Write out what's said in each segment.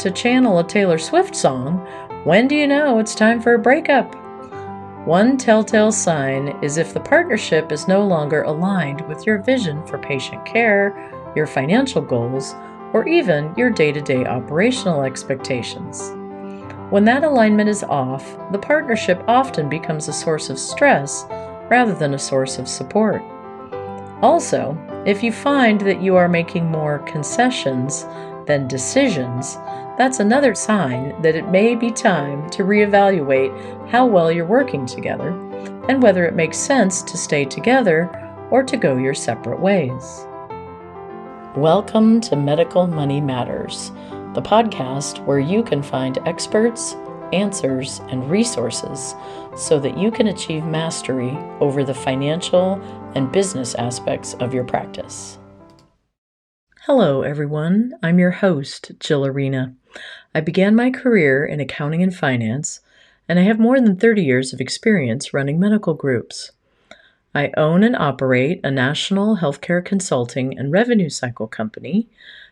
to channel a Taylor Swift song, when do you know it's time for a breakup? One telltale sign is if the partnership is no longer aligned with your vision for patient care, your financial goals, or even your day to day operational expectations. When that alignment is off, the partnership often becomes a source of stress rather than a source of support. Also, if you find that you are making more concessions than decisions, that's another sign that it may be time to reevaluate how well you're working together and whether it makes sense to stay together or to go your separate ways. Welcome to Medical Money Matters, the podcast where you can find experts, answers, and resources so that you can achieve mastery over the financial and business aspects of your practice. Hello, everyone. I'm your host, Jill Arena. I began my career in accounting and finance, and I have more than 30 years of experience running medical groups. I own and operate a national healthcare consulting and revenue cycle company,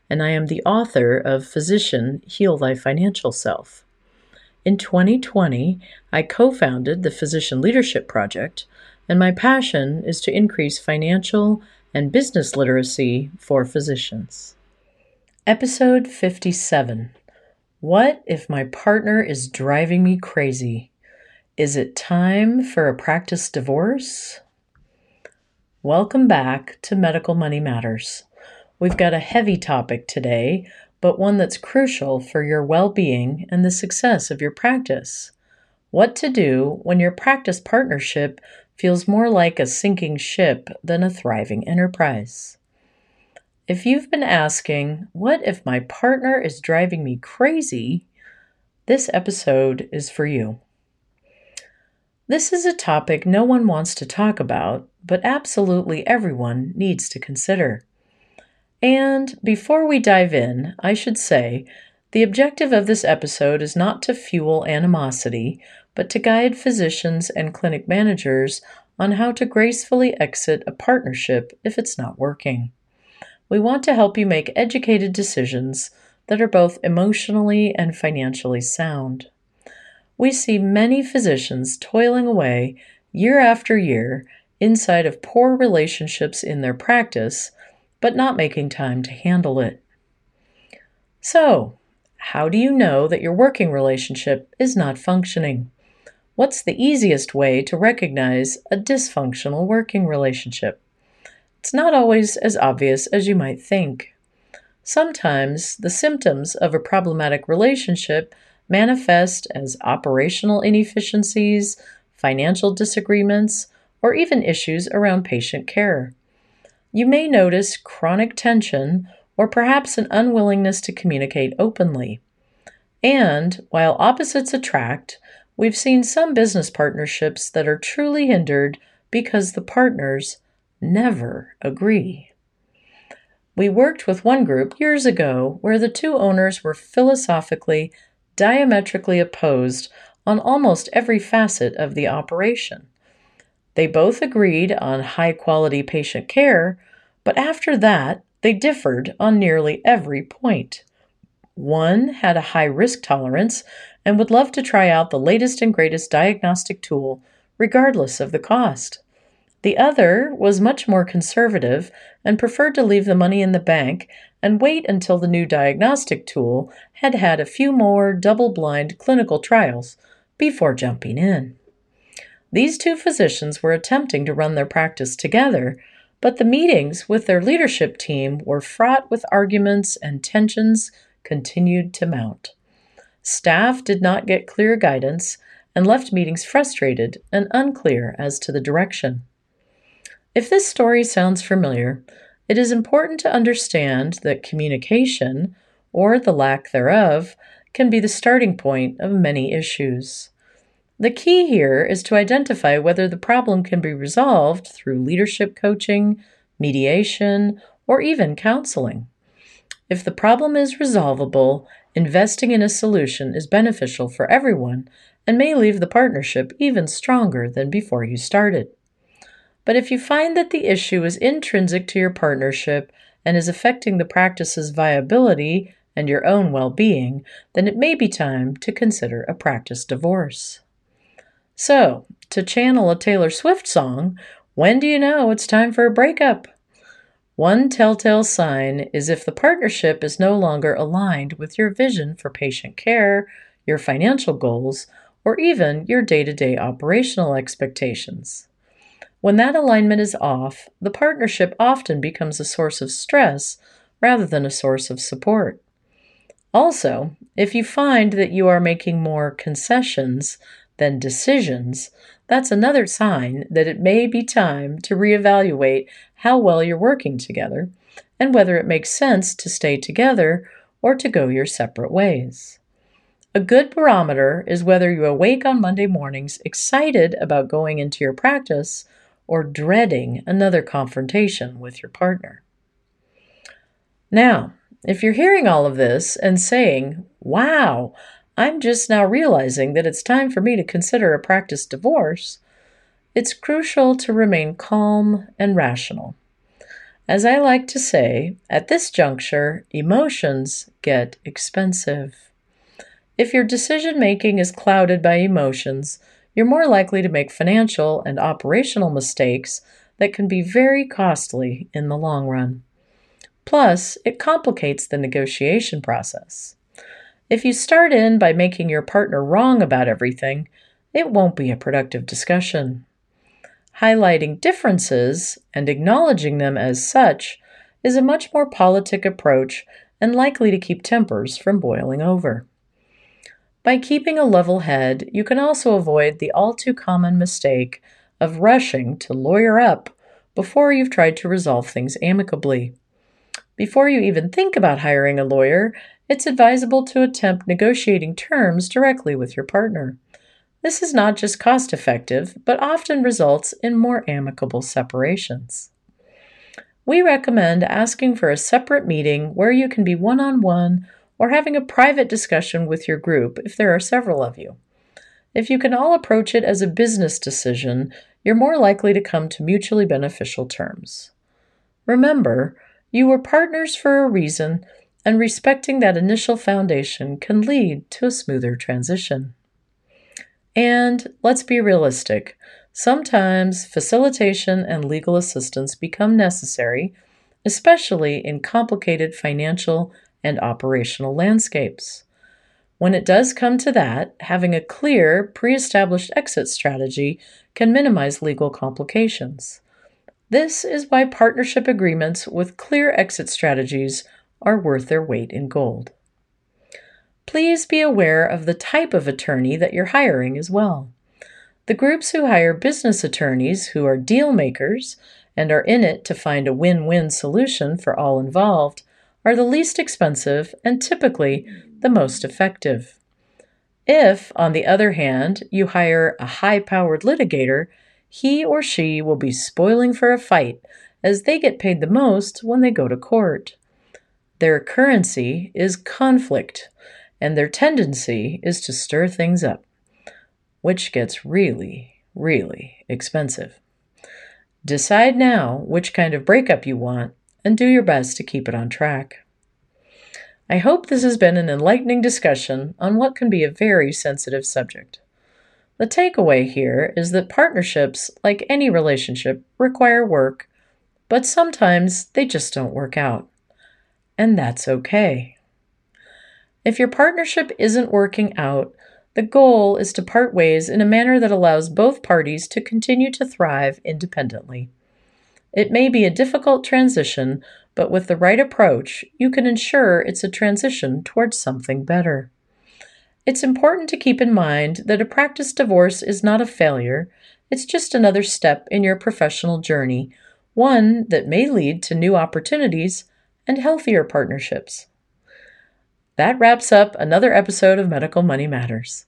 and I am the author of Physician Heal Thy Financial Self. In 2020, I co founded the Physician Leadership Project, and my passion is to increase financial and business literacy for physicians. Episode 57 What if my partner is driving me crazy? Is it time for a practice divorce? Welcome back to Medical Money Matters. We've got a heavy topic today, but one that's crucial for your well being and the success of your practice. What to do when your practice partnership feels more like a sinking ship than a thriving enterprise. If you've been asking, What if my partner is driving me crazy? this episode is for you. This is a topic no one wants to talk about, but absolutely everyone needs to consider. And before we dive in, I should say the objective of this episode is not to fuel animosity, but to guide physicians and clinic managers on how to gracefully exit a partnership if it's not working. We want to help you make educated decisions that are both emotionally and financially sound we see many physicians toiling away year after year inside of poor relationships in their practice, but not making time to handle it. So, how do you know that your working relationship is not functioning? What's the easiest way to recognize a dysfunctional working relationship? It's not always as obvious as you might think. Sometimes the symptoms of a problematic relationship manifest as operational inefficiencies, financial disagreements, or even issues around patient care. You may notice chronic tension or perhaps an unwillingness to communicate openly. And while opposites attract, we've seen some business partnerships that are truly hindered because the partners never agree. We worked with one group years ago where the two owners were philosophically diametrically opposed on almost every facet of the operation. They both agreed on high quality patient care, but after that, they differed on nearly every point. One had a high risk tolerance and would love to try out the latest and greatest diagnostic tool, regardless of the cost. The other was much more conservative and preferred to leave the money in the bank and wait until the new diagnostic tool had had a few more double blind clinical trials before jumping in. These two physicians were attempting to run their practice together, but the meetings with their leadership team were fraught with arguments and tensions continued to mount. Staff did not get clear guidance and left meetings frustrated and unclear as to the direction. If this story sounds familiar, it is important to understand that communication, or the lack thereof, can be the starting point of many issues. The key here is to identify whether the problem can be resolved through leadership coaching, mediation, or even counseling. If the problem is resolvable, investing in a solution is beneficial for everyone and may leave the partnership even stronger than before you started. But if you find that the issue is intrinsic to your partnership and is affecting the practice's viability and your own well being, then it may be time to consider a practice divorce. So, to channel a Taylor Swift song, when do you know it's time for a breakup? One telltale sign is if the partnership is no longer aligned with your vision for patient care, your financial goals, or even your day to day operational expectations. When that alignment is off, the partnership often becomes a source of stress rather than a source of support. Also, if you find that you are making more concessions than decisions, that's another sign that it may be time to reevaluate how well you're working together and whether it makes sense to stay together or to go your separate ways. A good barometer is whether you awake on Monday mornings excited about going into your practice or dreading another confrontation with your partner. Now, if you're hearing all of this and saying, wow, I'm just now realizing that it's time for me to consider a practice divorce, it's crucial to remain calm and rational. As I like to say, at this juncture, emotions get expensive. If your decision making is clouded by emotions, you're more likely to make financial and operational mistakes that can be very costly in the long run. Plus, it complicates the negotiation process. If you start in by making your partner wrong about everything, it won't be a productive discussion. Highlighting differences and acknowledging them as such is a much more politic approach and likely to keep tempers from boiling over. By keeping a level head, you can also avoid the all too common mistake of rushing to lawyer up before you've tried to resolve things amicably. Before you even think about hiring a lawyer, it's advisable to attempt negotiating terms directly with your partner. This is not just cost effective, but often results in more amicable separations. We recommend asking for a separate meeting where you can be one on one or having a private discussion with your group if there are several of you. If you can all approach it as a business decision, you're more likely to come to mutually beneficial terms. Remember, you were partners for a reason, and respecting that initial foundation can lead to a smoother transition. And let's be realistic. Sometimes facilitation and legal assistance become necessary, especially in complicated financial and operational landscapes. When it does come to that, having a clear, pre established exit strategy can minimize legal complications. This is why partnership agreements with clear exit strategies are worth their weight in gold. Please be aware of the type of attorney that you're hiring as well. The groups who hire business attorneys who are deal makers and are in it to find a win win solution for all involved are the least expensive and typically the most effective. If, on the other hand, you hire a high powered litigator, he or she will be spoiling for a fight as they get paid the most when they go to court. Their currency is conflict, and their tendency is to stir things up, which gets really, really expensive. Decide now which kind of breakup you want and do your best to keep it on track. I hope this has been an enlightening discussion on what can be a very sensitive subject. The takeaway here is that partnerships, like any relationship, require work, but sometimes they just don't work out and that's okay. If your partnership isn't working out, the goal is to part ways in a manner that allows both parties to continue to thrive independently. It may be a difficult transition, but with the right approach, you can ensure it's a transition towards something better. It's important to keep in mind that a practice divorce is not a failure, it's just another step in your professional journey, one that may lead to new opportunities and healthier partnerships. That wraps up another episode of Medical Money Matters.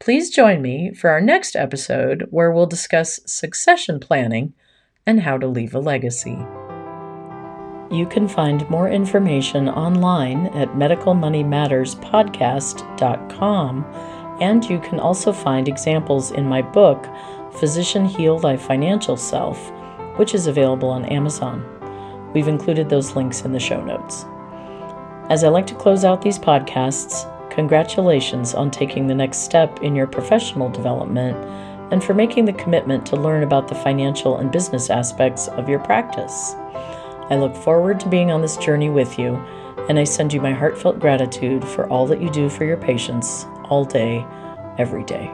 Please join me for our next episode where we'll discuss succession planning and how to leave a legacy. You can find more information online at medicalmoneymatterspodcast.com, and you can also find examples in my book, Physician Heal Thy Financial Self, which is available on Amazon. We've included those links in the show notes. As I like to close out these podcasts, congratulations on taking the next step in your professional development and for making the commitment to learn about the financial and business aspects of your practice. I look forward to being on this journey with you, and I send you my heartfelt gratitude for all that you do for your patients all day, every day.